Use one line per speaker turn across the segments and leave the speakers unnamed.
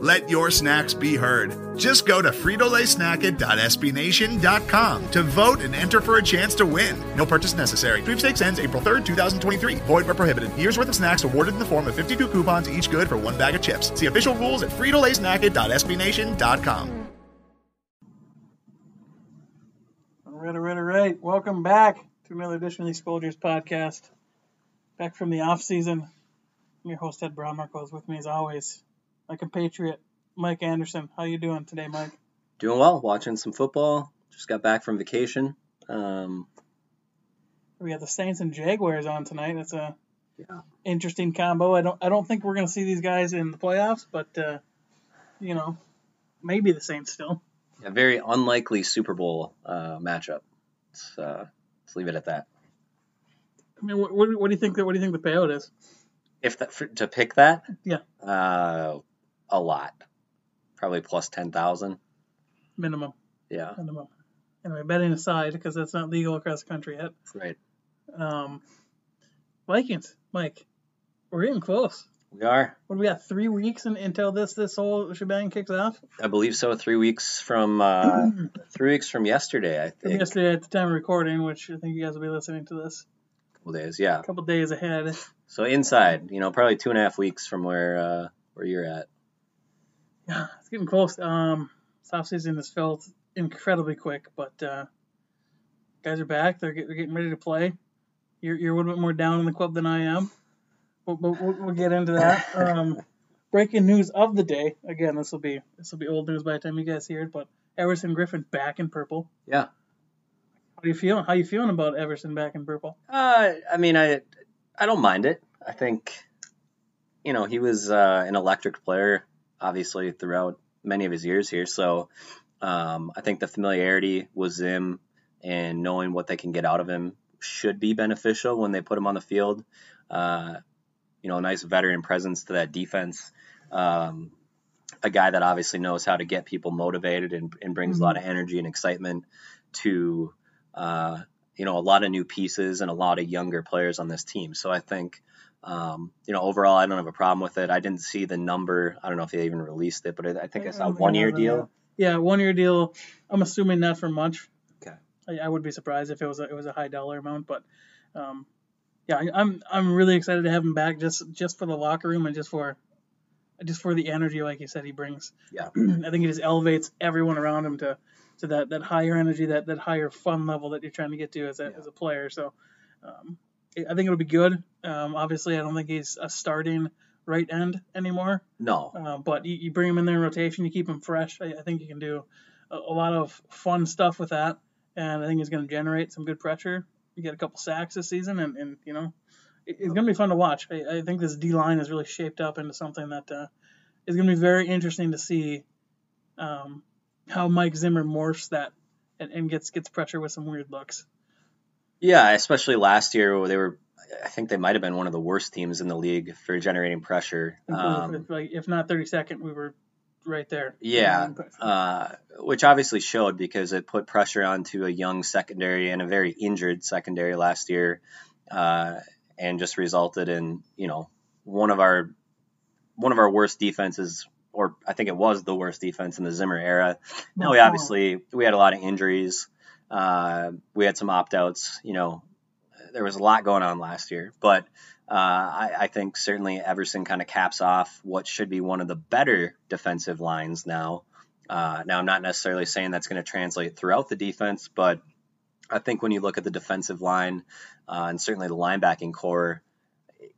Let your snacks be heard. Just go to fritolaysnacket.sbnation.com to vote and enter for a chance to win. No purchase necessary. Sweepstakes ends April 3rd, 2023. Void where prohibited. Year's worth of snacks awarded in the form of 52 coupons, each good for one bag of chips. See official rules at fritolaysnacket.sbnation.com.
All right, all right, all right. Welcome back to another edition of the Skoldiers podcast. Back from the off season. I'm your host Ed Brown Marcos with me as always, my compatriot Mike Anderson. How you doing today, Mike?
Doing well, watching some football. Just got back from vacation. Um,
We got the Saints and Jaguars on tonight. That's a
Yeah.
interesting combo. I don't I don't think we're gonna see these guys in the playoffs, but uh, you know, maybe the Saints still.
a very unlikely Super Bowl uh, matchup. Let's, uh, let's leave it at that.
I mean, what, what, what do you think? That, what do you think the payout is?
If that, for, to pick that,
Yeah.
uh, a lot, probably plus ten thousand.
Minimum,
Yeah,
minimum. Anyway, betting aside, because that's not legal across the country yet.
right.
Um, Vikings, Mike, we're getting close.
We are,
What do we got? Three weeks in, until this this whole shebang kicks off.
I believe so. Three weeks from uh, three weeks from yesterday, I
From
think.
yesterday at the time of recording, which I think you guys will be listening to this A
couple days, yeah.
a couple days ahead.
So inside, you know, probably two and a half weeks from where uh, where you're at.
Yeah, it's getting close. Um, this off season has felt incredibly quick, but uh, guys are back. They're, get, they're getting ready to play. You're, you're a little bit more down in the club than I am, but, but we'll, we'll get into that. Um, breaking news of the day. Again, this will be this will be old news by the time you guys hear it. But Everson Griffen back in purple.
Yeah.
How do you feeling? How you feeling about Everson back in purple?
Uh, I mean, I I don't mind it. I think, you know, he was uh, an electric player, obviously throughout many of his years here. So, um, I think the familiarity with Zim and knowing what they can get out of him should be beneficial when they put him on the field. Uh, you know, a nice veteran presence to that defense. Um, a guy that obviously knows how to get people motivated and, and brings a lot of energy and excitement to uh, you know, a lot of new pieces and a lot of younger players on this team. So I think, um, you know, overall, I don't have a problem with it. I didn't see the number. I don't know if they even released it, but I, I think I
I
saw
don't
one year deal.
Yeah, one year deal. I'm assuming not for much.
Okay.
I, I would be surprised if it was a, it was a high dollar amount, but um, yeah, I- I'm I'm really excited to have him back just just for the locker room and just for just for the energy, like you said, he brings.
Yeah.
I think he just elevates everyone around him to to that, that higher energy, that, that higher fun level that you're trying to get to as a,
Yeah.
as a player. So um, I think it'll be good. Um, obviously, I don't think he's a starting right end anymore.
No.
Uh, but you, you bring him in there in rotation, you keep him fresh. I, I think you can do a, a lot of fun stuff with that, and I think he's going to generate some good pressure. You get a couple sacks this season, and, and you know, it, it's going to be fun to watch. I, I think this D line is really shaped up into something that uh, is going to be very interesting to see um, how Mike Zimmer morphs that and, and gets gets pressure with some weird looks.
Yeah, especially last year where they were, I think they might have been one of the worst teams in the league for generating pressure. Um,
if, like, if not 32nd, we were right there.
Yeah, uh, which obviously showed because it put pressure onto a young secondary and a very injured secondary last year, uh, and just resulted in you know one of our one of our worst defenses, or I think it was the worst defense in the Zimmer era. Now we obviously we had a lot of injuries, uh, we had some opt outs. You know, there was a lot going on last year, but uh, I, I think certainly Everson kind of caps off what should be one of the better defensive lines now. Uh, now, I'm not necessarily saying that's going to translate throughout the defense, but I think when you look at the defensive line uh, and certainly the linebacking core,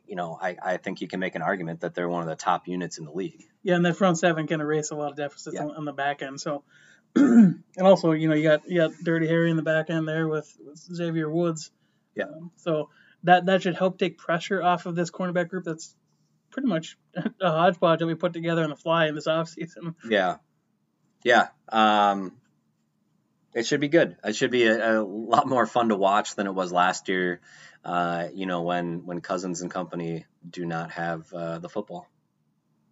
you know, I, I think you can make an argument that they're one of the top units in the league.
Yeah, and that front seven can erase a lot of deficits
Yeah.
on, on the back end. So, and also, you know, you got you got Dirty Harry in the back end there with, with Xavier Woods.
Yeah.
Um, so that that should help take pressure off of this cornerback group that's pretty much a hodgepodge that we put together on the fly in this offseason.
Yeah, yeah. Um, it should be good. It should be a, a, lot more fun to watch than it was last year. Uh, you know, when when Cousins and company do not have uh, the football.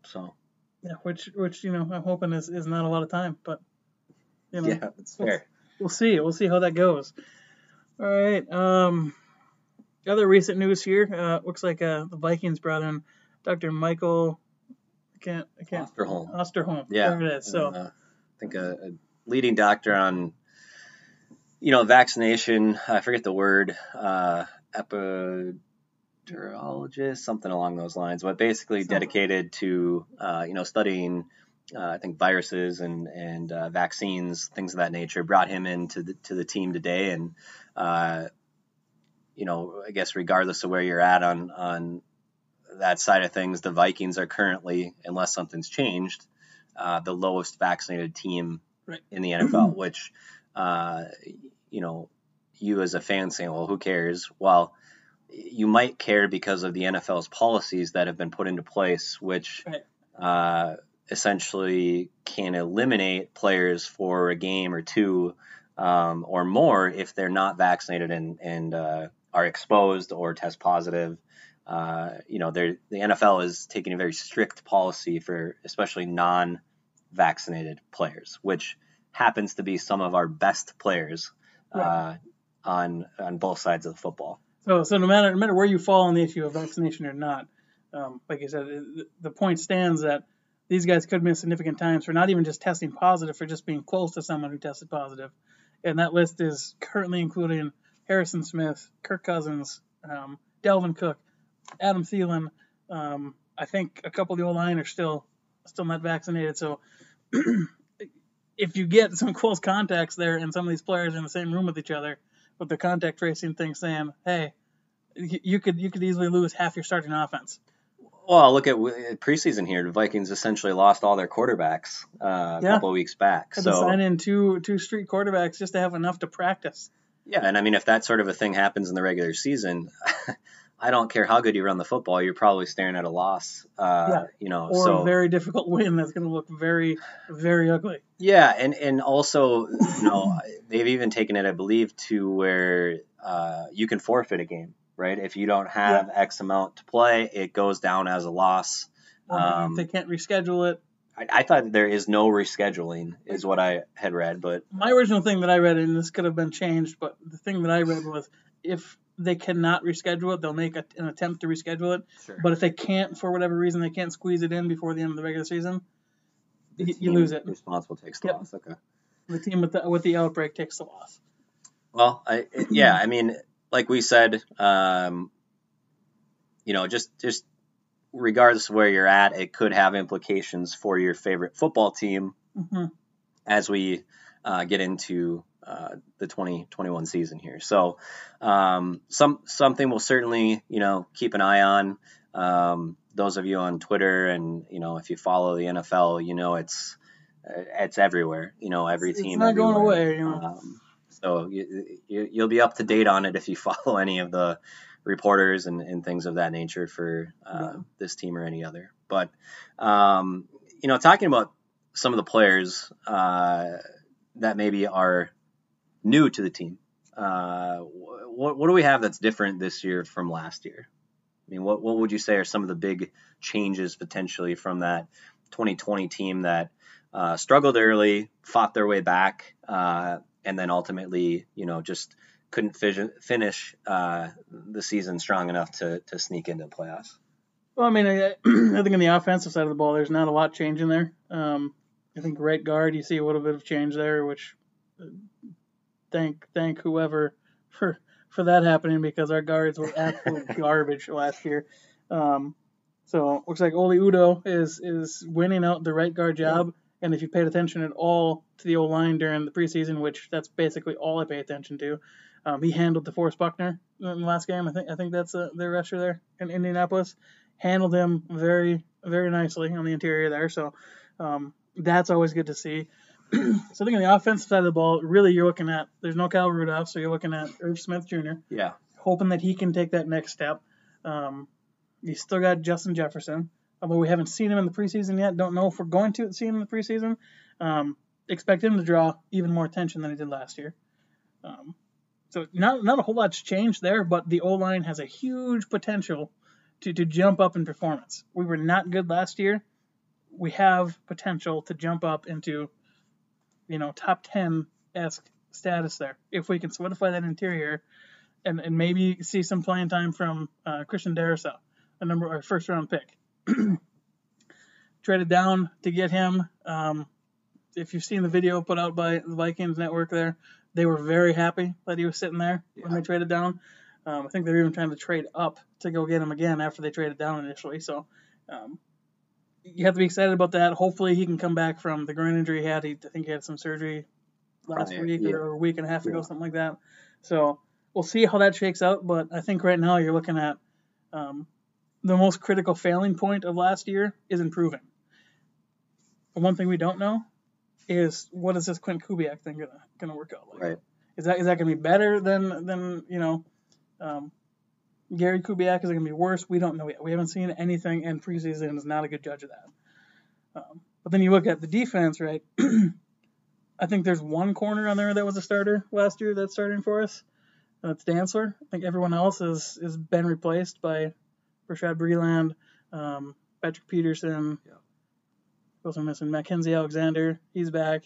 So.
Yeah, which which you know I'm hoping is, is not a lot of time, but
you know, yeah, it's fair.
We'll, we'll see. We'll see how that goes. All right. Um, other recent news here. Uh, looks like uh, the Vikings brought in Dr. Michael. I can't. I can't.
Osterholm.
Osterholm.
Yeah.
There it is. So.
Uh, I think a, a, leading doctor on, you know, vaccination. I forget the word. Uh, epidurologist, something along those lines. But basically dedicated to, uh, you know, studying. Uh, I think viruses and and uh, vaccines, things of that nature. Brought him into the to the team today, and uh, you know, I guess regardless of where you're at on on that side of things, the Vikings are currently, unless something's changed, uh, the lowest vaccinated team
right.
in the NFL. which, uh, you know, you as a fan saying, "Well, who cares?" Well, you might care because of the NFL's policies that have been put into place, which
right.
Uh, essentially can eliminate players for a game or two um, or more if they're not vaccinated and and uh, are exposed or test positive. Uh, you know, the NFL is taking a very strict policy for especially non-vaccinated players, which happens to be some of our best players right. uh, on on both sides of the football.
So, so no matter no matter where you fall on the issue of vaccination or not, um, like I said, the point stands that these guys could miss significant times for not even just testing positive, for just being close to someone who tested positive. And that list is currently including Harrison Smith, Kirk Cousins, um, Dalvin Cook, Adam Thielen. Um, I think a couple of the old line are still still not vaccinated. So if you get some close contacts there and some of these players are in the same room with each other with the contact tracing thing saying, hey, you could you could easily lose half your starting offense.
Well, I'll look at preseason here. The Vikings essentially lost all their quarterbacks uh, a yeah. couple of weeks back.
Had
so
to sign in two two street quarterbacks just to have enough to practice.
Yeah, and I mean, if that sort of a thing happens in the regular season, I don't care how good you run the football, you're probably staring at a loss. Uh, yeah. You know,
or
so,
a very difficult win that's going to look very, very ugly.
Yeah, and and also, you know, they've even taken it, I believe, to where uh, you can forfeit a game, right? If you don't have yeah. X amount to play, it goes down as a loss.
Um, they can't reschedule it.
I, I, thought there is no rescheduling, is what I had read. But
my original thing that I read, and this could have been changed, but the thing that I read was if they cannot reschedule it, they'll make a, an attempt to reschedule it.
Sure.
But if they can't, for whatever reason, they can't squeeze it in before the end of the regular season, the you, lose it.
Responsible takes the yep. loss. Okay.
The team with the with the outbreak takes the loss.
Well, I yeah, I mean, like we said, um, you know, just just regardless of where you're at, it could have implications for your favorite football team
mm-hmm.
as we uh, get into uh, the 2021 season here. So, um, some something we'll certainly you know keep an eye on. Um, those of you on Twitter and you know if you follow the NFL, you know it's it's everywhere. You know every
it's
team.
It's not
everywhere.
going away. You know.
Um, so you, you, you'll be up to date on it if you follow any of the reporters and, and things of that nature for uh, yeah. this team or any other. But um, you know, talking about some of the players uh, that maybe are new to the team, uh, what, what do we have that's different this year from last year? I mean, what what would you say are some of the big changes potentially from that 2020 team that uh, struggled early, fought their way back, uh, and then ultimately, you know, just couldn't finish uh, the season strong enough to, to sneak into the playoffs.
Well, I mean, I, I, think on the offensive side of the ball, there's not a lot changing there. Um, I think right guard, you see a little bit of change there, which uh, thank thank whoever for for that happening because our guards were absolute garbage last year. Um, so looks like Oli Udoh is is winning out the right guard job. And if you paid attention at all to the old line during the preseason, which that's basically all I pay attention to, um, he handled DeForest Buckner in the last game. I think I think that's uh, their rusher there in Indianapolis. Handled him very very nicely on the interior there. So um, that's always good to see. so I think on the offensive side of the ball, really you're looking at there's no Kyle Rudolph, so you're looking at Irv Smith Jr.
Yeah.
Hoping that he can take that next step. Um, you still got Justin Jefferson, although we haven't seen him in the preseason yet. Don't know if we're going to see him in the preseason. Um, expect him to draw even more attention than he did last year. Um, so not not a whole lot's changed there, but the O line has a huge potential to, to jump up in performance. We were not good last year. We have potential to jump up into, you know, top ten esque status there if we can solidify that interior, and, and maybe see some playing time from uh, Christian Darrisaw, a number our first round pick. Traded down to get him. Um, if you've seen the video put out by the Vikings Network there, they were very happy that he was sitting there yeah. when they traded down. Um, I think they're even trying to trade up to go get him again after they traded down initially. So um, you have to be excited about that. Hopefully he can come back from the groin injury he had. He, I think he had some surgery last Probably, week yeah. or a week and a half ago, something like that. So we'll see how that shakes out. But I think right now you're looking at um, the most critical failing point of last year is improving. The one thing we don't know is what is this Klint Kubiak thing gonna gonna work out like?
Right.
Is that is that gonna be better than than you know um, Gary Kubiak? Is it gonna be worse? We don't know yet. We haven't seen anything, and preseason is not a good judge of that. Um, but then you look at the defense, right? I think there's one corner on there that was a starter last year that's starting for us. That's Dantzler. I think everyone else has is been replaced by Bashaud Breeland, um, Patrick Peterson. Yeah also missing Mackensie Alexander. He's back.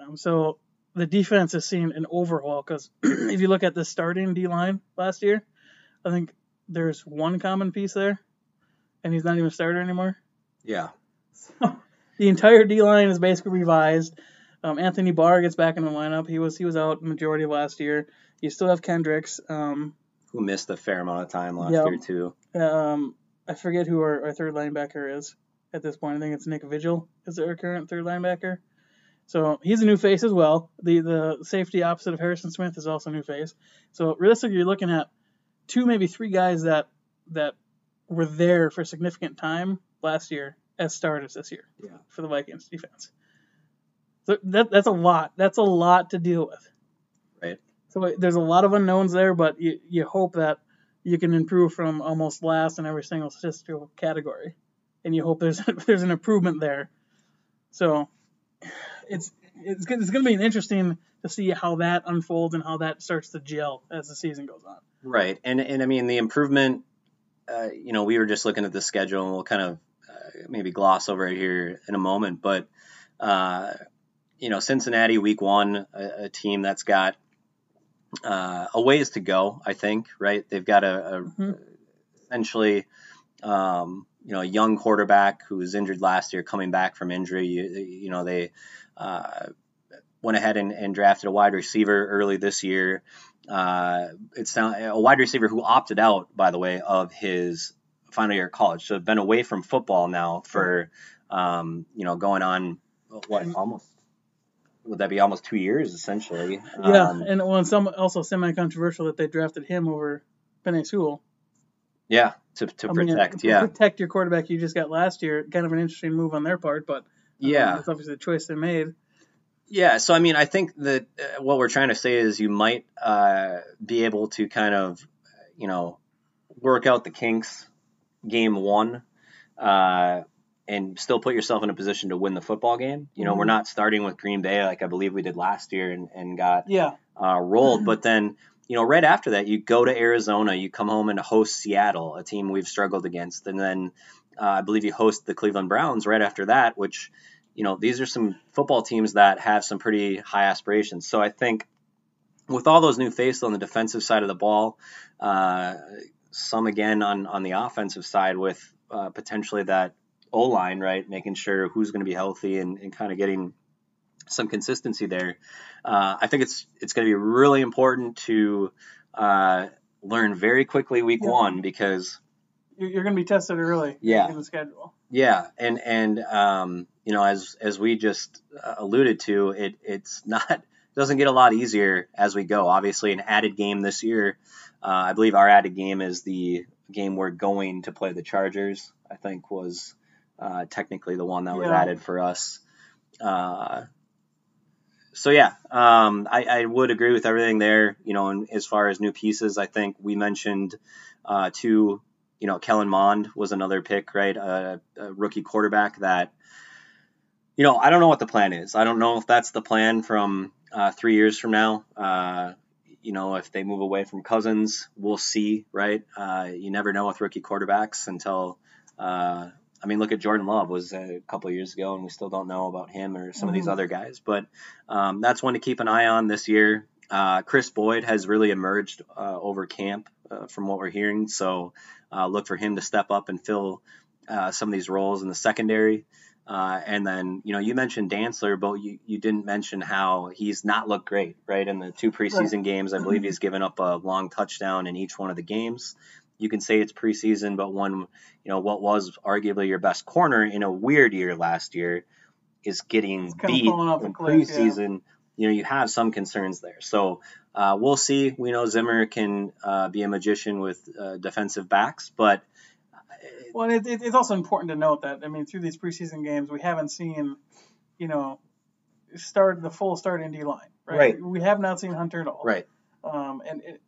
Um, so the defense has seen an overhaul because if you look at the starting D line last year, I think there's one common piece there, and he's not even a starter anymore.
Yeah.
So the entire D line is basically revised. Um, Anthony Barr gets back in the lineup. He was he was out majority of last year. You still have Kendricks. Um,
who missed a fair amount of time last year too.
Um, I forget who our, our third linebacker is at this point. I think it's Nick Vigil is our current third linebacker. So he's a new face as well. The the safety opposite of Harrison Smith is also a new face. So realistically, you're looking at two, maybe three guys that that were there for significant time last year as starters this year
yeah.
for the Vikings defense. So that that's a lot. That's a lot to deal with. So there's a lot of unknowns there, but you, you hope that you can improve from almost last in every single statistical category and you hope there's there's an improvement there. So it's it's it's going to be interesting to see how that unfolds and how that starts to gel as the season goes on.
Right, and and I mean the improvement. Uh, you know, we were just looking at the schedule, and we'll kind of uh, maybe gloss over it here in a moment. But uh, you know, Cincinnati, Week One, a, a team that's got uh, a ways to go. I think, right? They've got a, a mm-hmm. essentially um, you know, a young quarterback who was injured last year, coming back from injury. You, you know, they uh, went ahead and, and, drafted a wide receiver early this year. Uh, it's now a wide receiver who opted out, by the way, of his final year of college. So been away from football now for, um, you know, going on what almost would that be almost two years essentially?
Yeah, um, and well, some also semi controversial that they drafted him over Penei Sewell.
Yeah, to, to I protect.
Mean,
yeah,
protect your quarterback you just got last year. Kind of an interesting move on their part, but um,
yeah,
it's obviously the choice they made.
Yeah, so I mean, I think that uh, what we're trying to say is you might uh, be able to kind of, you know, work out the kinks game one, uh, and still put yourself in a position to win the football game. You know, mm-hmm. we're not starting with Green Bay like I believe we did last year and, and got
yeah
uh, rolled, but then you know, right after that, you go to Arizona, you come home and host Seattle, a team we've struggled against, and then uh, I believe you host the Cleveland Browns right after that, which, you know, these are some football teams that have some pretty high aspirations. So I think with all those new faces on the defensive side of the ball, uh, some again on on the offensive side with uh, potentially that O line, right, making sure who's going to be healthy and, and kind of getting some consistency there. Uh, I think it's it's going to be really important to uh, learn very quickly week yeah. one because
you're going to be tested early
yeah.
in the schedule.
Yeah, and and um, you know as as we just uh, alluded to, it it's not doesn't get a lot easier as we go. Obviously, an added game this year. Uh, I believe our added game is the game we're going to play the Chargers. I think was uh, technically the one that was added for us. Uh, so yeah, um, I, I, would agree with everything there. You know, and as far as new pieces, I think we mentioned uh, two, you know, Kellen Mond was another pick, right? A, a rookie quarterback that, you know, I don't know what the plan is. I don't know if that's the plan from uh, three years from now. Uh, you know, if they move away from Cousins, we'll see, right? Uh, you never know with rookie quarterbacks until. Uh, I mean, look at Jordan Love was a couple of years ago, and we still don't know about him or some mm-hmm. of these mm-hmm. other guys. But um, that's one to keep an eye on this year. Uh, Kris Boyd has really emerged uh, over camp, uh, from what we're hearing. So uh, look for him to step up and fill uh, some of these roles in the secondary. Uh, and then, you know, you mentioned Dantzler, but you, you didn't mention how he's not looked great, right? In the two preseason right. games, I believe he's given up a long touchdown in each one of the games. You can say it's preseason, but when, you know, what was arguably your best corner in a weird year last year is getting beat in preseason. Yeah. You know, you have some concerns there. So uh, we'll see. We know Zimmer can uh, be a magician with uh, defensive backs, but
well, it, it, it's also important to note that I mean, through these preseason games, we haven't seen, you know, start the full start D line. Right? right. We have not seen Hunter at all.
Right.
Um, and it,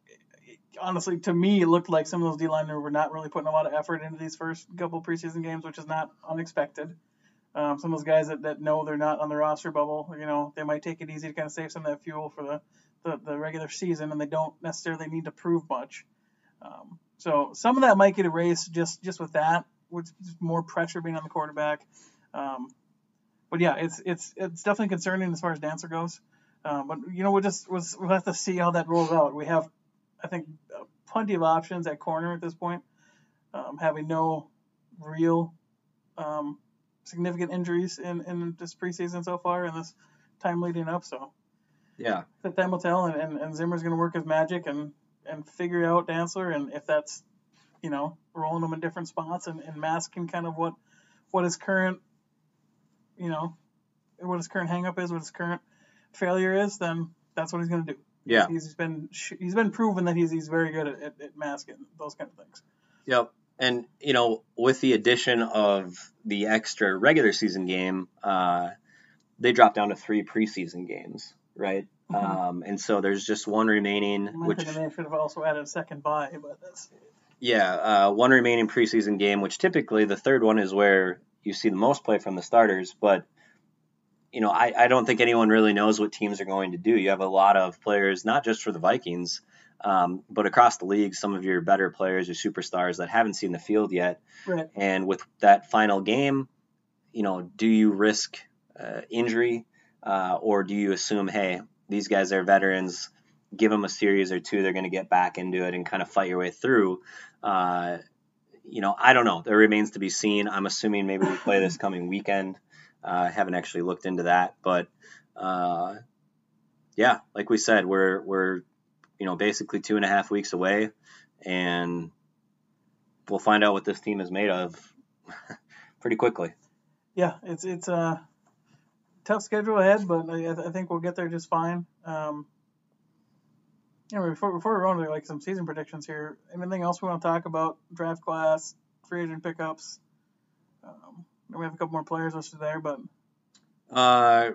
honestly, to me, it looked like some of those D liners were not really putting a lot of effort into these first couple preseason games, which is not unexpected. Um, some of those guys that, that know they're not on the roster bubble, you know, they might take it easy to kind of save some of that fuel for the, the, the regular season, and they don't necessarily need to prove much. Um, so some of that might get erased just just with that, with more pressure being on the quarterback. Um, but yeah, it's it's it's definitely concerning as far as Dantzler goes. Um, but you know, we'll just we'll, we'll have to see how that rolls out. We have, I think, uh, plenty of options at corner at this point. Um, having no real um, significant injuries in, in this preseason so far and this time leading up. So
yeah,
that time will tell. And, and, and Zimmer's going to work his magic and and figure out Dantzler, and if that's you know rolling them in different spots and, and masking kind of what what his current you know what his current hangup is, what his current failure is, then that's what he's going to do.
Yeah,
he's been he's been proven that he's he's very good at, at, at masking those kind of things.
Yep. And you know, with the addition of the extra regular season game, uh, they dropped down to three preseason games, right? Mm-hmm. Um, and so there's just one remaining.
I
which
they should have also added a second bye, but that's.
Yeah, uh, one remaining preseason game, which typically the third one is where you see the most play from the starters. But you know, I, I don't think anyone really knows what teams are going to do. You have a lot of players, not just for the Vikings, um, but across the league, some of your better players, your superstars that haven't seen the field yet.
Right.
And with that final game, you know, do you risk uh, injury uh, or do you assume, hey, these guys are veterans. Give them a series or two, they're going to get back into it and kind of fight your way through. Uh, you know, I don't know. There remains to be seen. I'm assuming maybe we play this coming weekend. I haven't actually looked into that, but uh, yeah, like we said, we're we're you know basically two and a half weeks away, and we'll find out what this team is made of pretty quickly.
Yeah, it's it's uh tough schedule ahead, but I, I think we'll get there just fine. Um, before before we run into like some season predictions here, anything else we want to talk about? Draft class, free agent pickups. Um, we have a couple more players listed there, but
uh,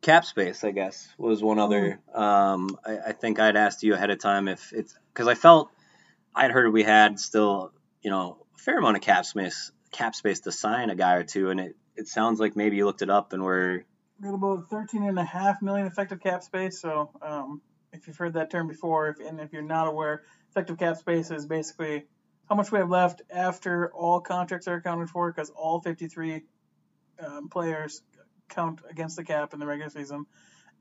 cap space, I guess, was one other. Mm-hmm. Um, I, I think I'd asked you ahead of time if it's because I felt I'd heard we had still, you know, a fair amount of cap space cap space to sign a guy or two, and it it sounds like maybe you looked it up and we're
got about 13 and a half million effective cap space. So um, if you've heard that term before, if, and if you're not aware, effective cap space is basically how much we have left after all contracts are accounted for, because all 53 um, players count against the cap in the regular season,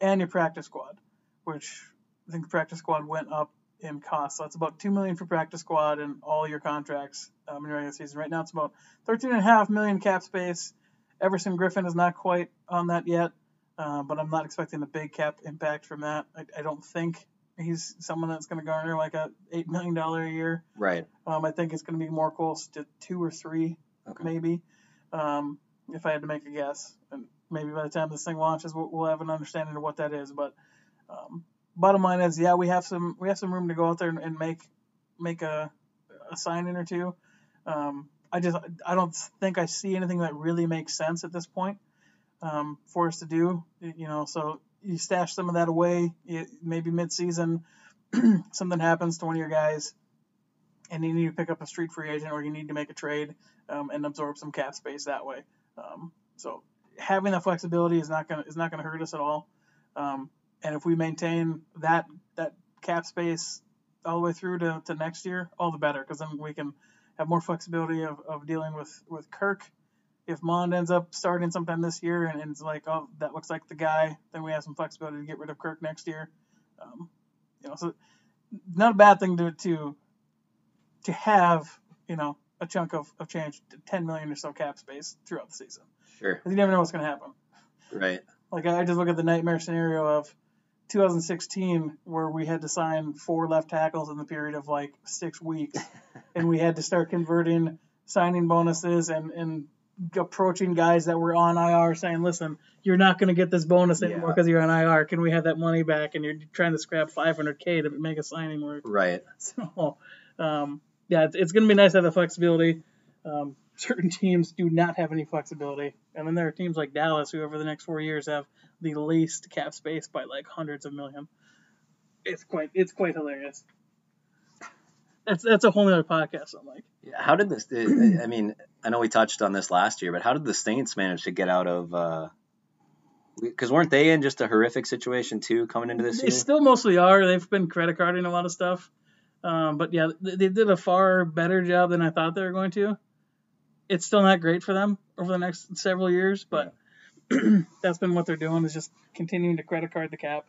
and your practice squad, which I think the practice squad went up in cost. So that's about two million for practice squad and all your contracts um, in the regular season. Right now it's about 13 and a half million cap space. Everson Griffen is not quite on that yet, uh, but I'm not expecting a big cap impact from that. I, I don't think he's someone that's going to garner like a eight million dollar a year.
Right.
Um, I think it's going to be more close to two or three, okay. maybe. Um, if I had to make a guess, and maybe by the time this thing launches, we'll, we'll have an understanding of what that is. But um, bottom line is, yeah, we have some we have some room to go out there and, and make make a a signing or two. Um, I just I don't think I see anything that really makes sense at this point um, for us to do. You know, so you stash some of that away. maybe mid-season, something happens to one of your guys, and you need to pick up a street free agent or you need to make a trade um, and absorb some cap space that way. Um, so having that flexibility is not gonna is not gonna hurt us at all. Um, and if we maintain that that cap space all the way through to, to next year, all the better, because then we can have more flexibility of, of dealing with, with Kirk. If Mond ends up starting sometime this year and, and it's like, oh, that looks like the guy, then we have some flexibility to get rid of Kirk next year. Um, you know, so not a bad thing to to to have, you know, a chunk of, of change, 10 million or so cap space throughout the season.
Sure.
You never know what's going to happen.
Right.
Like I just look at the nightmare scenario of 2016 where we had to sign four left tackles in the period of like six weeks, and we had to start converting signing bonuses and and approaching guys that were on IR saying, listen, you're not going to get this bonus anymore
Yeah.
because you're on IR. Can we have that money back? And you're trying to scrap 500k to make a signing work.
Right.
So, um, yeah, it's, it's going to be nice to have the flexibility. Um, certain teams do not have any flexibility, and then there are teams like Dallas who, over the next four years, have the least cap space by like hundreds of million. It's quite it's quite hilarious. That's that's a whole nother podcast. I'm like,
Yeah, How did this? I mean, I know we touched on this last year, but how did the Saints manage to get out of? Because weren't they in just a horrific situation too coming into this
they
year?
still mostly are. They've been credit carding a lot of stuff, um, but yeah, they, they did a far better job than I thought they were going to. It's still not great for them over the next several years, but that's been what they're doing is just continuing to credit card the cap.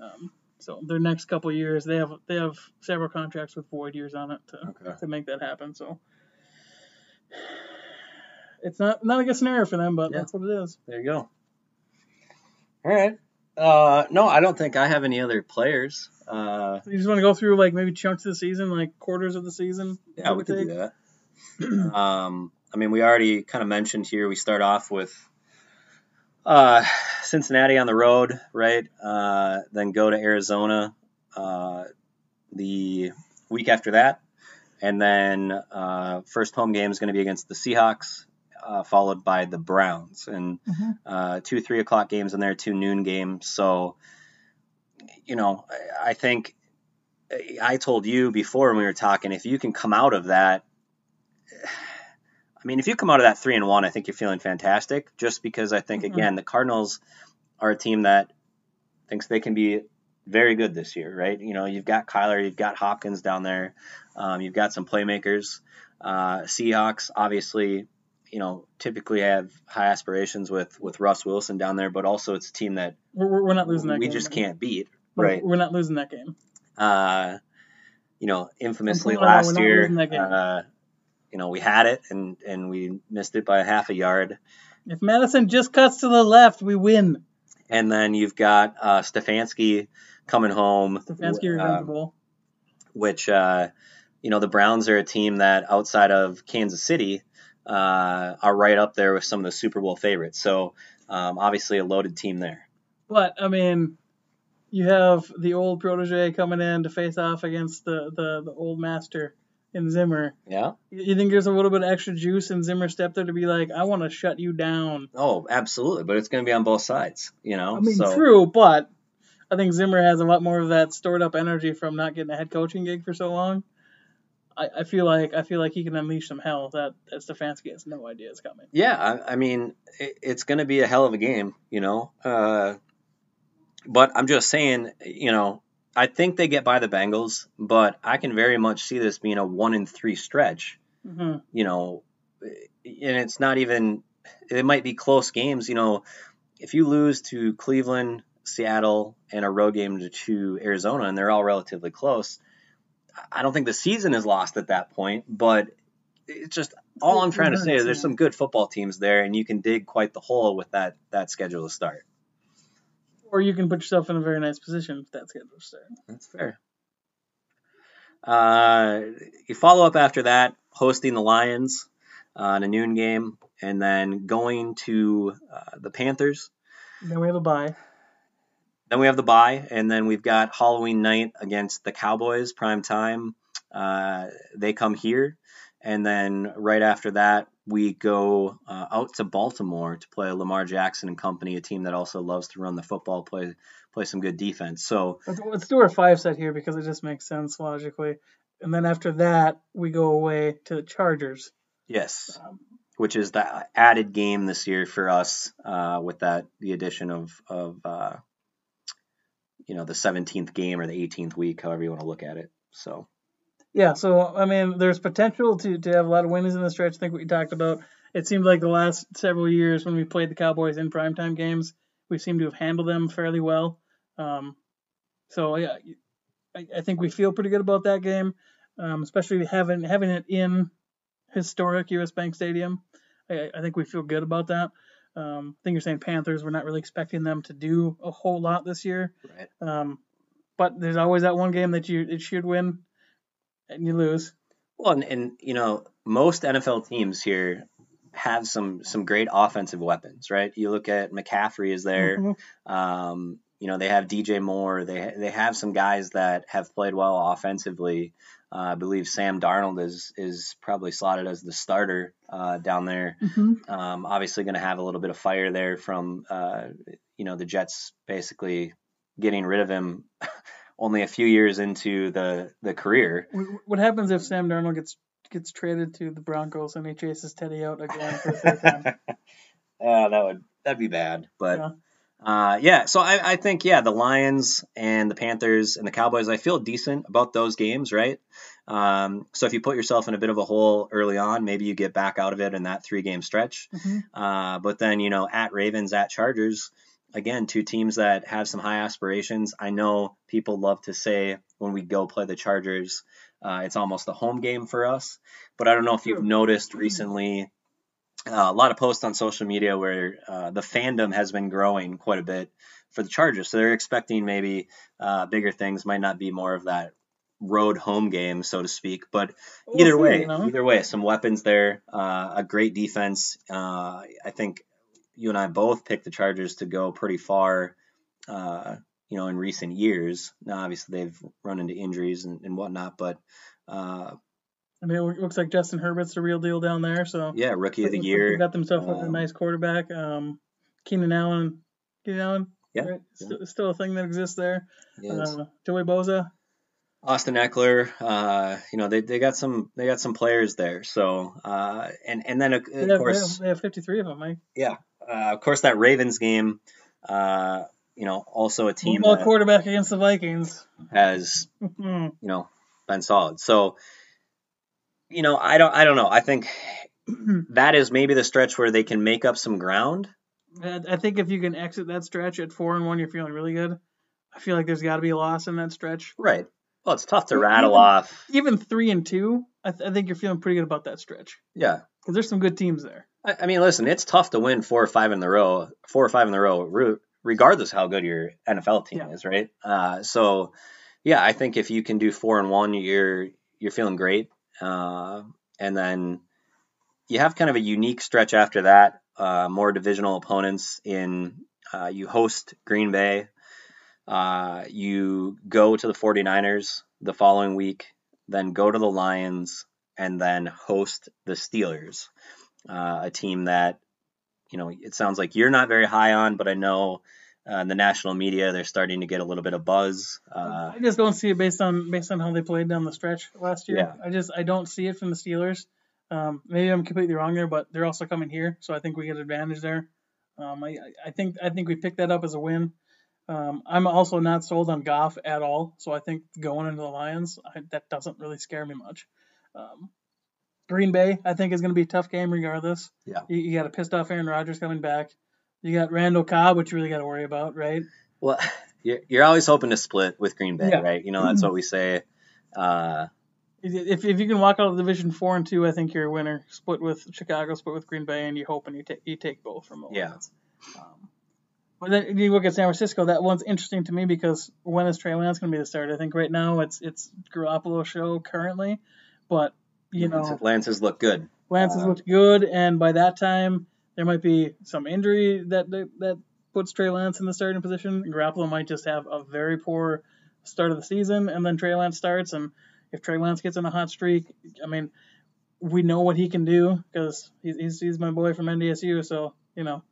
Um, so their next couple years, they have they have several contracts with void years on it to,
Okay.
to make that happen. So it's not not a good scenario for them, but
Yeah.
that's what it is.
There you go. All right. Uh, no, I don't think I have any other players. Uh,
You just want to go through like maybe chunks of the season, like quarters of the season.
yeah, we could
take?
do that. um, I mean, we already kind of mentioned here. We start off with uh, Cincinnati on the road, right? Uh, then go to Arizona uh, the week after that, and then uh, first home game is going to be against the Seahawks, uh, followed by the Browns, and
Mhm.
uh, two three o'clock games in there, two noon games. So, you know, I think I told you before when we were talking, if you can come out of that. I mean, if you come out of that three and one, I think you're feeling fantastic. Just because I think
Mhm.
again the Cardinals are a team that thinks they can be very good this year, right? You know, you've got Kyler, you've got Hopkins down there, um, you've got some playmakers. Uh, Seahawks, obviously, you know, typically have high aspirations with with Russ Wilson down there, but also it's a team that
We're, we're- not losing that game.
we
game.
just can't beat, right?
We're not losing that game.
Uh, you know, infamously last year,
losing that game.
uh, you know, we had it and and we missed it by a half a yard.
If Mattison just cuts to the left, we win.
And then you've got uh, Stefanski coming home,
Stefanski
uh,
Revenge Bowl.
which uh, you know the Browns are a team that outside of Kansas City uh, are right up there with some of the Super Bowl favorites. So um, obviously a loaded team there.
But I mean, you have the old protege coming in to face off against the the, the old master in Zimmer.
Yeah.
You think there's a little bit of extra juice in Zimmer's step there to be like, I want to shut you down.
Oh, absolutely. But it's going to be on both sides. You know.
I mean,
so,
true, but I think Zimmer has a lot more of that stored up energy from not getting a head coaching gig for so long. I, I feel like I feel like he can unleash some hell that, that Stefanski has no idea is coming.
Yeah, I, I mean, it, it's going to be a hell of a game, you know. Uh, but I'm just saying, you know, I think they get by the Bengals, but I can very much see this being a one in three stretch.
hmm
You know, and it's not even. It might be close games. You know, if you lose to Cleveland, Seattle, and a road game to, to Arizona, and they're all relatively close, I don't think the season is lost at that point. But it's just all I'm trying to say is there's some good football teams there, and you can dig quite the hole with that that schedule to start.
Or you can put yourself in a very nice position if that schedule start.
That's fair. Uh, you follow up after that, hosting the Lions uh, in a noon game, and then going to uh, the Panthers.
Then we have a bye.
Then we have the bye, and then we've got Halloween night against the Cowboys, prime time. Uh, they come here, and then right after that, we go uh, out to Baltimore to play Lamar Jackson and company, a team that also loves to run the football, play play some good defense. So
Let's, do our five set here because it just makes sense logically. and then after that we go away to the Chargers.
Yes.
Um,
which is the added game this year for us uh, with that the addition of of uh, you know the 17th game or the 18th week, however you want to look at it. So
yeah, so I mean, there's potential to to have a lot of wins in the stretch. I think you talked about. It seemed like the last several years when we played the Cowboys in primetime games, we seem to have handled them fairly well. Um, so yeah, I, I think we feel pretty good about that game, um, especially having having it in historic US Bank Stadium. I, I think we feel good about that. Um, I think you're saying Panthers. We're not really expecting them to do a whole lot this year.
right.
Um, but there's always that one game that you it should win, and you lose.
Well, and, and you know most NFL teams here have some some great offensive weapons, right? You look at McCaffrey is there.
Mhm.
Um, you know they have DJ Moore. They they have some guys that have played well offensively. Uh, I believe Sam Darnold is is probably slotted as the starter uh, down there.
Mm-hmm.
Um, obviously, going to have a little bit of fire there from uh, you know the Jets basically getting rid of him only a few years into the the career.
What happens if Sam Darnold gets gets traded to the Broncos and he chases Teddy out again for the third time?
Uh, that would that'd be bad, but
Yeah.
uh, yeah. So I, I think yeah, the Lions and the Panthers and the Cowboys. I feel decent about those games, right? Um, so if you put yourself in a bit of a hole early on, maybe you get back out of it in that three game stretch.
Mhm.
Uh, but then you know at Ravens, at Chargers, again two teams that have some high aspirations. I know people love to say when we go play the Chargers, uh, it's almost a home game for us. But I don't know if you've noticed recently uh, a lot of posts on social media where uh, the fandom has been growing quite a bit for the Chargers. So they're expecting maybe uh, bigger things. Might not be more of that road home game, so to speak. But either way, either way, some weapons there, uh, a great defense. Uh, I think you and I both picked the Chargers to go pretty far. Uh, you know, in recent years. Now, obviously, they've run into injuries and, and whatnot, but uh,
I mean, it looks like Justin Herbert's the real deal down there. So
yeah, rookie of the year.
They got themselves a
um,
nice quarterback. Um, Keenan Allen. Keenan Allen.
Yeah,
Right?
yeah.
Still, still a thing that exists there.
Yes.
Uh, Joey Bosa.
Austin Ekeler, uh, you know they, they got some they got some players there. So uh, and and then of,
They have,
course
they have 53 of them, Mike.
yeah uh, of course that Ravens game, uh, you know also a team
Football quarterback against the Vikings.
has
Hmm.
you know been solid. So you know I don't I don't know I think that is maybe the stretch where they can make up some ground.
I I think if you can exit that stretch at four and one, you're feeling really good. I feel like there's got to be a loss in that stretch.
Right. Well, it's tough to
Even-
rattle off.
Even three and two, I, th- I think you're feeling pretty good about that stretch
Yeah.
because there's some good teams there.
I, I mean, listen, it's tough to win four or five in the row, four or five in the row, regardless how good your NFL team
Yeah.
is, right? Uh, so, yeah, I think if you can do four and one, you're you're feeling great. Uh, and then you have kind of a unique stretch after that. Uh, more divisional opponents in uh, you host Green Bay. Uh, you go to the 49ers the following week, then go to the Lions, and then host the Steelers uh, a team that you know it sounds like you're not very high on, but I know uh, in the national media they're starting to get a little bit of buzz. Uh,
I just don't see it based on based on how they played down the stretch last year.
Yeah.
I just I don't see it from the Steelers. Um, maybe I'm completely wrong there, but they're also coming here, so I think we get advantage there. Um, I, I think I think we picked that up as a win. Um, I'm also not sold on Goff at all, so I think going into the Lions I, that doesn't really scare me much. Um, Green Bay I think is going to be a tough game regardless.
Yeah.
You, you got a pissed off Aaron Rodgers coming back. You got Randall Cobb, which you really got to worry about, right?
well, you're, you're always hoping to split with Green Bay,
Yeah.
right? You know that's what we say. Uh,
If, if you can walk out of division four and two, I think you're a winner. Split with Chicago, split with Green Bay, and you hope and you take you take both from the
Yeah.
Um, but then you look at San Francisco. That one's interesting to me because when is Trey Lance going to be the starter? I think right now it's it's Garoppolo show currently, but you know
Lance's look good.
Lance has
Uh,
looked good, and by that time there might be some injury that that, that puts Trey Lance in the starting position. Garoppolo might just have a very poor start of the season, and then Trey Lance starts. And if Trey Lance gets in a hot streak, I mean, we know what he can do because he's, he's he's my boy from NDSU. So you know,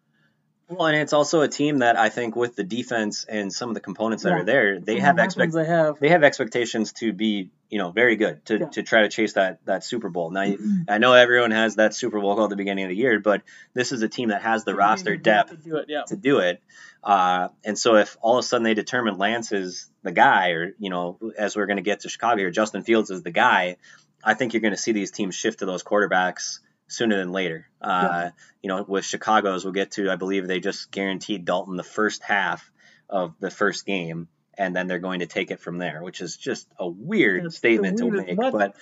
Well, and it's also a team that I think with the defense and some of the components that
Yeah.
are there, they have expect
they have.
they have expectations to be you know very good to,
Yeah.
to try to chase that that Super Bowl. Now you- I know everyone has that Super Bowl goal at the beginning of the year, but this is a team that has the roster depth
to do it. Yeah.
to do it. Uh, and so if all of a sudden they determine Lance is the guy, or you know, as we're going to get to Chicago here, Justin Fields is the guy, I think you're going to see these teams shift to those quarterbacks sooner than later. Uh, You know, with Chicago's, we'll get to. I believe they just guaranteed Dalton the first half of the first game. And then they're going to take it from there, which is just a weird statement to make.
what?
But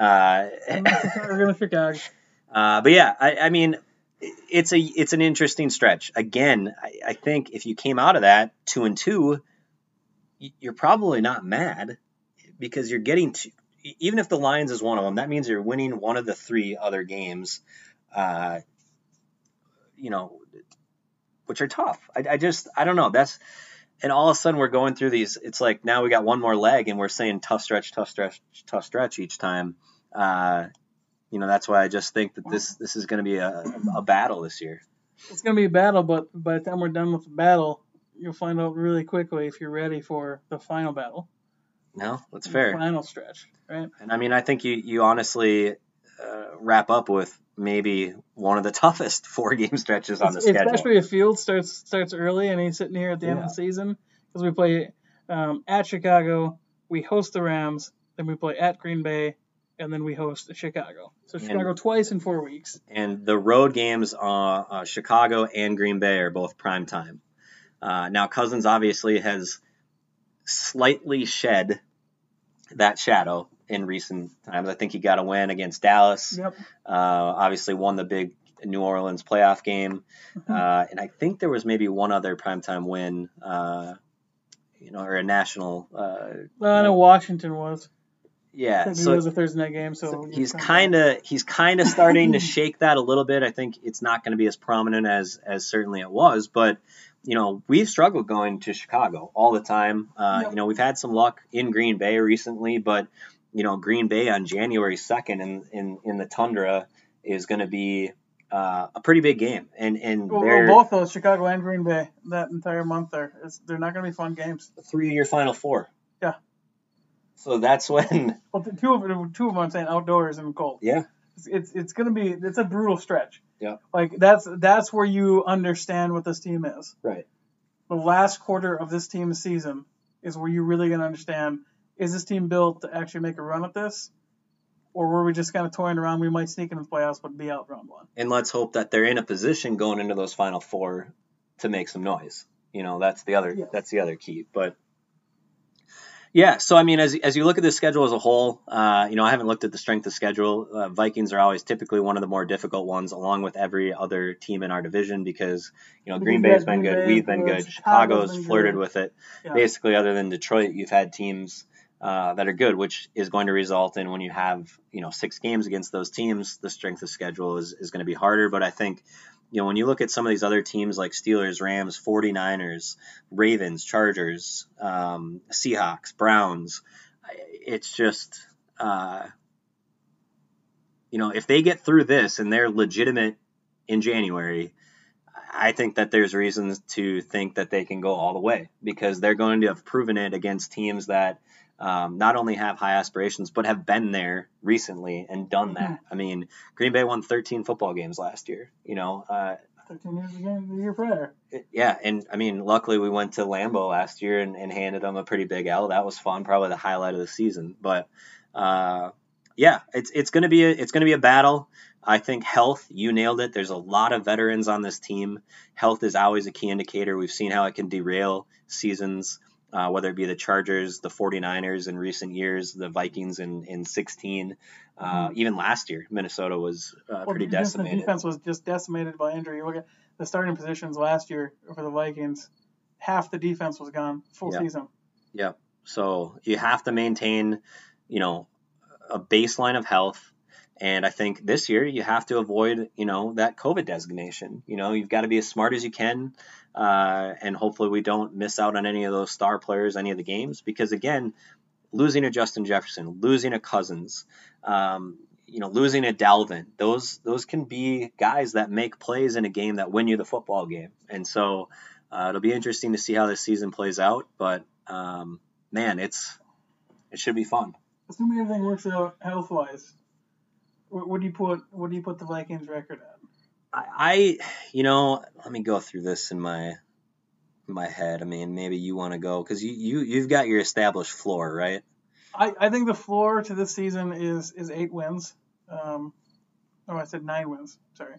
uh,
We're going to Chicago.
uh, but yeah, I, I mean, it's a it's an interesting stretch. Again, I, I think if you came out of that two and two, you're probably not mad because you're getting to even if the Lions is one of them, that means you're winning one of the three other games. Uh, you know, which are tough. I, I just I don't know. That's and all of a sudden we're going through these. It's like now we got one more leg and we're saying tough stretch, tough stretch, tough stretch each time. Uh, you know that's why I just think that this this is going to be a, a battle this year.
It's going to be a battle, but by the time we're done with the battle, you'll find out really quickly if you're ready for the final battle.
No, that's fair.
Final stretch, right?
And I mean, I think you you honestly uh, wrap up with maybe one of the toughest four game stretches on the schedule.
Especially if Field starts starts early and he's sitting here at the end of the season because we play um, at Chicago, we host the Rams, then we play at Green Bay, and then we host Chicago. So
And-
Chicago twice in four weeks.
and the road games, uh, uh, Chicago and Green Bay, are both prime time. Uh, now, Cousins obviously has slightly shed that shadow in recent times. I think he got a win against Dallas.
Yep.
Uh, obviously, won the big New Orleans playoff game, uh, and I think there was maybe one other primetime win, uh, you know, or a national. Uh,
Well, I know Washington was.
Yeah, so
it was a Thursday night game, so,
so he's kind of he's kind of starting to shake that a little bit. I think it's not going to be as prominent as as certainly it was, but you know we've struggled going to Chicago all the time. Uh,
Yep.
You know we've had some luck in Green Bay recently, but you know Green Bay on January second in in in the tundra is going to be uh, a pretty big game, and and
Well, well, both those Chicago and Green Bay that entire month there, it's, they're not going to be fun games.
three year Final Four.
Yeah.
So that's when
Well, the two of them, two of them, I'm saying outdoors and cold.
yeah
It's it's, it's going to be it's a brutal stretch.
Yeah.
Like that's that's where you understand what this team is.
right
The last quarter of this team's season is where you're really going to understand is this team built to actually make a run at this, or were we just kind of toying around? We might sneak into the playoffs, but be out round one.
and let's hope that they're in a position going into those final four to make some noise. You know, that's the other
Yeah.
that's the other key. But yeah, so I mean, as as you look at the schedule as a whole, uh, you know, I haven't looked at the strength of schedule. Uh, Vikings are always typically one of the more difficult ones, along with every other team in our division, because you know Green Bay's been good, we've been
good, Chicago's
flirted with it.
Yeah.
Basically, other than Detroit, you've had teams uh, that are good, which is going to result in when you have you know six games against those teams, the strength of schedule is, is going to be harder. But I think you know when you look at some of these other teams like Steelers, Rams, 49ers, Ravens, Chargers, um, Seahawks, Browns, it's just uh, you know if they get through this and they're legitimate in January. I think that there's reasons to think that they can go all the way because they're going to have proven it against teams that um, not only have high aspirations but have been there recently and done that. I mean, Green Bay won 13 football games last year. You know, uh,
13 years again the year prior.
it- yeah, and I mean, luckily we went to Lambeau last year and, and handed them a pretty big L. That was fun, probably the highlight of the season. But uh, yeah, it's it's gonna be a, it's gonna be a battle. I think health, you nailed it. There's a lot of veterans on this team. Health is always a key indicator. We've seen how it can derail seasons, uh, whether it be the Chargers, the 49ers in recent years, the Vikings in, in 16. Uh, even last year, Minnesota was uh,
Well,
pretty decimated.
The defense was just decimated by injury. Look at the starting positions last year for the Vikings. Half the defense was gone full
Yeah.
season.
Yep. So you have to maintain, you know, a baseline of health. And I think this year you have to avoid, you know, that COVID designation. You know, you've got to be as smart as you can. Uh, and hopefully we don't miss out on any of those star players, any of the games. Because again, losing a Justin Jefferson, losing a Cousins, um, you know, losing a Dalvin, those those can be guys that make plays in a game that win you the football game. And so uh, it'll be interesting to see how this season plays out. But um, man, it's it should be fun.
Assuming everything works out health wise, what, do you put what do you put the Vikings record at?
I, you know, let me go through this in my my head. I mean, maybe you want to go because you you you've got your established floor, right?
I, I think the floor to this season is is eight wins. Um, oh, I said nine wins. Sorry.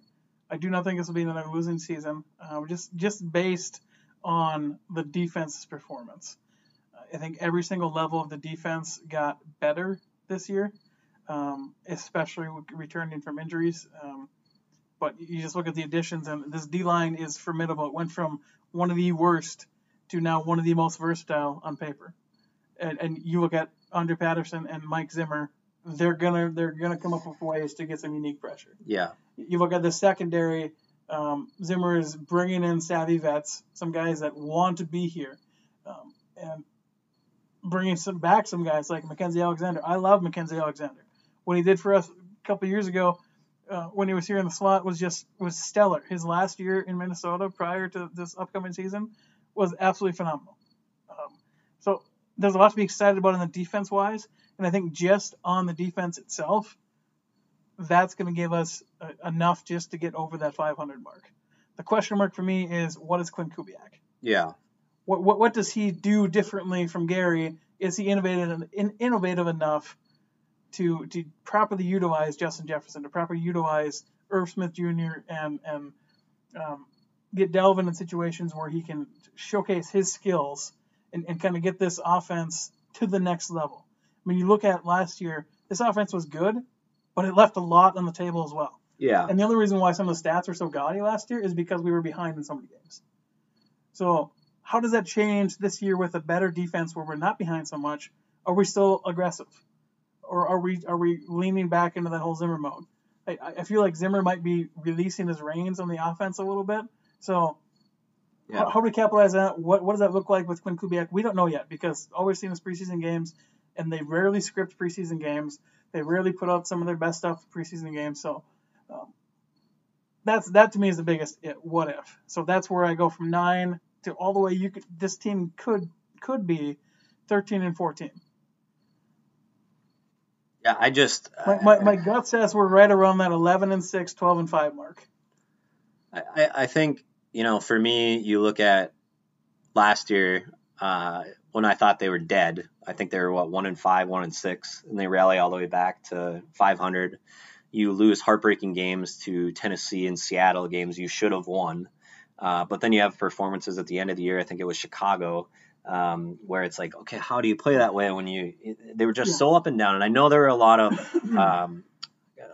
I do not think this will be another losing season. Um, just just based on the defense's performance. I think every single level of the defense got better this year, um, especially returning from injuries. Um, but you just look at the additions, and this D line is formidable. It went from one of the worst to now one of the most versatile on paper. And, and you look at Andre Patterson and Mike Zimmer, they're gonna they're gonna come up with ways to get some unique pressure.
Yeah.
You look at the secondary. Um, Zimmer is bringing in savvy vets, some guys that want to be here, um, and bringing some back some guys like Mackensie Alexander. I love Mackensie Alexander. What he did for us a couple years ago, uh, when he was here in the slot, was just was stellar. His last year in Minnesota prior to this upcoming season was absolutely phenomenal. Um, so there's a lot to be excited about in the defense wise, and I think just on the defense itself, that's going to give us uh, enough just to get over that 500 mark. The question mark for me is what is Klint Kubiak?
Yeah.
What, what what does he do differently from Gary? Is he innovative in, innovative enough to to properly utilize Justin Jefferson, to properly utilize Irv Smith Jr. and and um, get Dalvin in situations where he can showcase his skills and, and kind of get this offense to the next level. I mean, you look at last year, this offense was good, but it left a lot on the table as well.
Yeah.
And the only reason why some of the stats were so gaudy last year is because we were behind in so many games. So how does that change this year with a better defense where we're not behind so much? Are we still aggressive, or are we are we leaning back into that whole Zimmer mode? I, I feel like Zimmer might be releasing his reins on the offense a little bit. So
Yeah.
how, how do we capitalize on that? What what does that look like with Klint Kubiak? We don't know yet because all we've seen is preseason games, and they rarely script preseason games. They rarely put out some of their best stuff for preseason games. So um, that's that to me is the biggest it, what if. So that's where I go from nine to all the way you could. This team could could be thirteen and fourteen.
Yeah. I just.
My, my, my gut says we're right around that 11 and 6, 12 and 5 mark.
I, I- think you know for me you look at last year uh, when I thought they were dead. I think they were what one and five, one and six, and they rally all the way back to 500. You lose heartbreaking games to Tennessee and Seattle games you should have won, uh, but then you have performances at the end of the year. I think it was Chicago. Um, where it's like, okay, how do you play that way when you? They were just
Yeah.
so up and down, and I know there were a lot of um,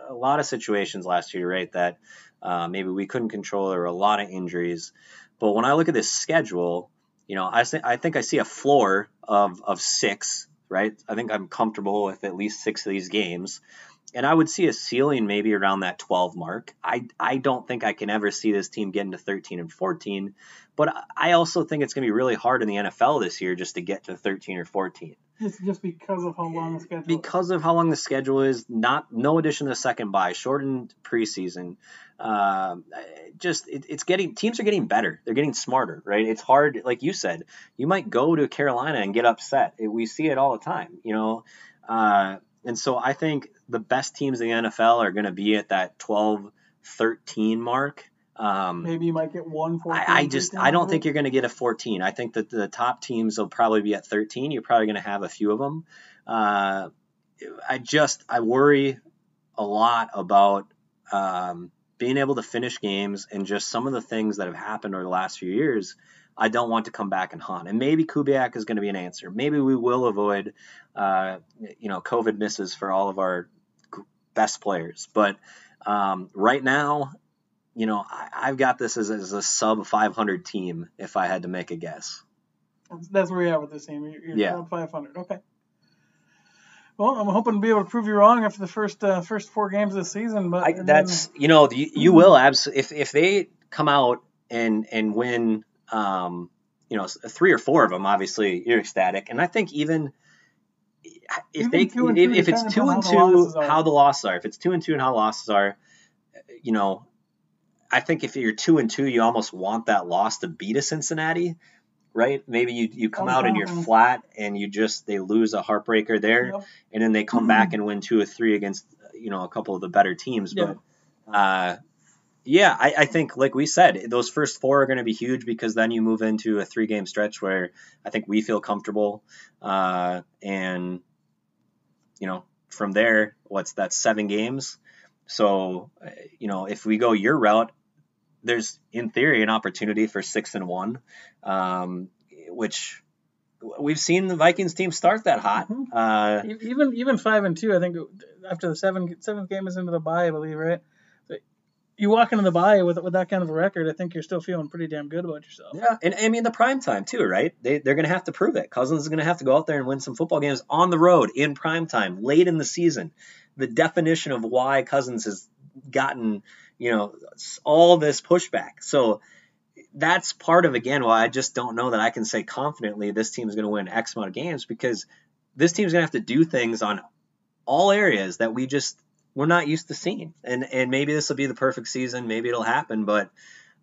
a lot of situations last year, right? That uh, maybe we couldn't control. There were a lot of injuries. But when I look at this schedule, you know, I, th- I think I see a floor of, of six, right? I think I'm comfortable with at least six of these games. And I would see a ceiling maybe around that 12 mark. I, I don't think I can ever see this team getting to 13 and 14. But I also think it's going to be really hard in the NFL this year just to get to 13 or 14
Just, just because of how long the schedule is.
because of how long the schedule is, not no addition to the second bye, shortened preseason. Um, just it, it's getting teams are getting better. They're getting smarter, right? It's hard, like you said. You might go to Carolina and get upset. We see it all the time, you know. Uh, and so I think the best teams in the NFL are going to be at that 12, 13 mark. Um,
Maybe you might get one 14.
I, I just I don't think you're going to get a 14. I think that the top teams will probably be at 13. You're probably going to have a few of them. Uh, I just I worry a lot about um, being able to finish games and just some of the things that have happened over the last few years. I don't want to come back and haunt. And maybe Kubiak is going to be an answer. Maybe we will avoid, uh, you know, COVID misses for all of our best players. But um, right now, you know, I, I've got this as, as a sub 500 team if I had to make a guess.
That's, that's where you're at with this team. You're, you're
Yeah.
500. Okay. Well, I'm hoping to be able to prove you wrong after the first uh, first four games of the season. But
I, that's you know you, you will absolutely if if they come out and and win um you know three or four of them obviously you're ecstatic and I think even if
Even
they if, if it's two and two, how the losses are. If it's two and two and how losses are, you know, I think if you're two and two, you almost want that loss to beat a Cincinnati, right? Maybe you you come out and you're flat and you just they lose a heartbreaker there,
Yep.
and then they come back and win two or three against you know a couple of the better teams.
Yeah.
But uh, yeah, I, I think like we said, those first four are going to be huge because then you move into a three game stretch where I think we feel comfortable, uh, and you know from there, what's that seven games? So uh, you know if we go your route, there's in theory an opportunity for six and one, um, which we've seen the Vikings team start that hot.
Mhm.
Uh,
Even even five and two, I think after the seven seventh game is into the bye, I believe, right? You walk into the bye with with that kind of a record, I think you're still feeling pretty damn good about yourself.
Yeah, and I mean the prime time too, right? They they're gonna have to prove it. Cousins is gonna have to go out there and win some football games on the road in prime time, late in the season. The definition of why Cousins has gotten, you know, all this pushback. So that's part of again why I just don't know that I can say confidently this team is gonna win X amount of games because this team's gonna have to do things on all areas that we just we're not used to seeing. And and maybe this will be the perfect season, maybe it'll happen, but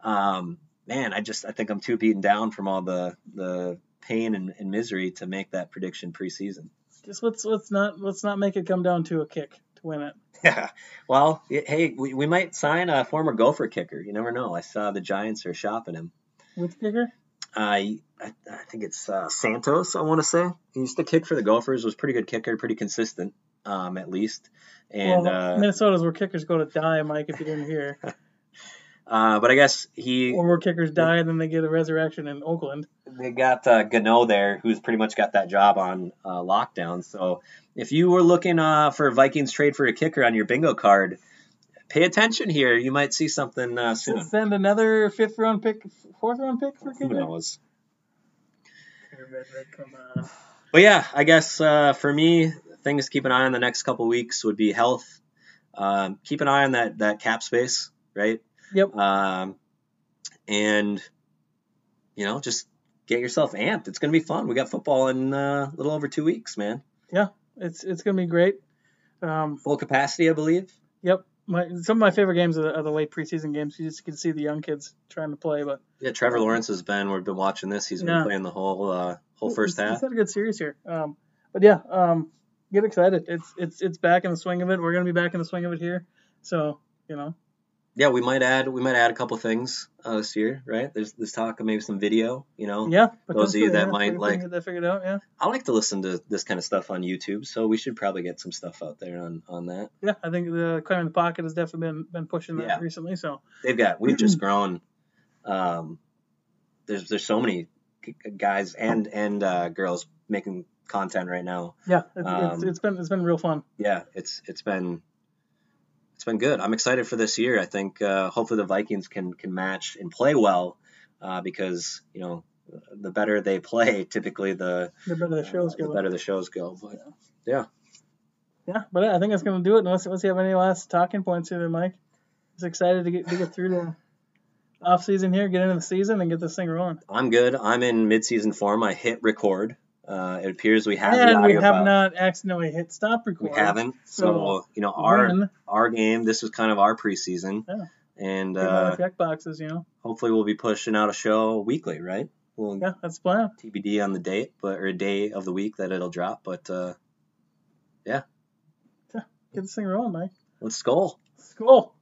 um, man, I just I think I'm too beaten down from all the the pain and, and misery to make that prediction preseason.
Just let's let's not let's not make it come down to a kick to win it.
Yeah. Well, hey, we, we might sign a former Gopher kicker. You never know. I saw the Giants are shopping him.
Which kicker?
I I, I think it's uh, Santos. I want to say he used to kick for the Gophers. Was a pretty good kicker, pretty consistent, um, at least. And
well,
uh,
Minnesota's where kickers go to die, Mike. If you didn't hear,
uh, but I guess he
or where kickers die and then they get a resurrection in Oakland.
they got uh, Gano there, who's pretty much got that job on uh, lockdown. So if you were looking uh, for Vikings trade for a kicker on your bingo card, pay attention here. You might see something uh, soon.
Send another fifth round pick, fourth round pick for
Who
kicker.
knows? But yeah, I guess uh, for me, things to keep an eye on the next couple weeks would be health. Um, keep an eye on that that cap space, right?
Yep.
Um, and you know, just get yourself amped. It's gonna be fun. We got football in uh, a little over two weeks, man.
Yeah, it's it's gonna be great. Um,
Full capacity, I believe.
yep. My, some of my favorite games are the, are the late preseason games. You just can see the young kids trying to play, but
Yeah, Trevor Lawrence has been. We've been watching this. He's been
Yeah.
playing the whole uh, whole first
He's-
half.
He's had a good series here. Um, but yeah, um, get excited. It's it's it's back in the swing of it. We're gonna be back in the swing of it here. So you know,
Yeah, we might add we might add a couple things uh, this year, right? There's this talk of maybe some video. You know,
yeah.
Those of you that
yeah,
might like-
that figured out. Yeah,
I like to listen to this kind of stuff on YouTube, so we should probably get some stuff out there on on that.
yeah. I think the Climbing the Pocket has definitely been been pushing that
Yeah.
recently. So
They've got we've just grown. Um, there's there's so many guys and and uh, girls making content right now.
yeah, it's,
Um,
it's been it's been real fun.
yeah, it's it's been it's been good. I'm excited for this year. I think uh, hopefully the Vikings can can match and play well uh, because you know the better they play, typically the,
The better the shows
uh,
go.
the better the shows go. But
yeah. Yeah, but I think that's gonna do it. Unless unless you have any last talking points here, Mike. Just excited to get to get through the off season here, get into the season, and get this thing rolling.
I'm good. I'm in mid-season form. I hit record. Uh, it appears we have the
and we have
file.
not accidentally hit stop record.
We haven't. So,
So,
you know our
When,
our game. This was kind of our preseason,
Yeah.
and uh,
check boxes, you know.
hopefully we'll be pushing out a show weekly, right? We'll
Yeah, that's the plan.
TBD on the date, but or a day of the week that it'll drop. But uh, Yeah.
Get this thing rolling, Mike.
let's go.
Cool.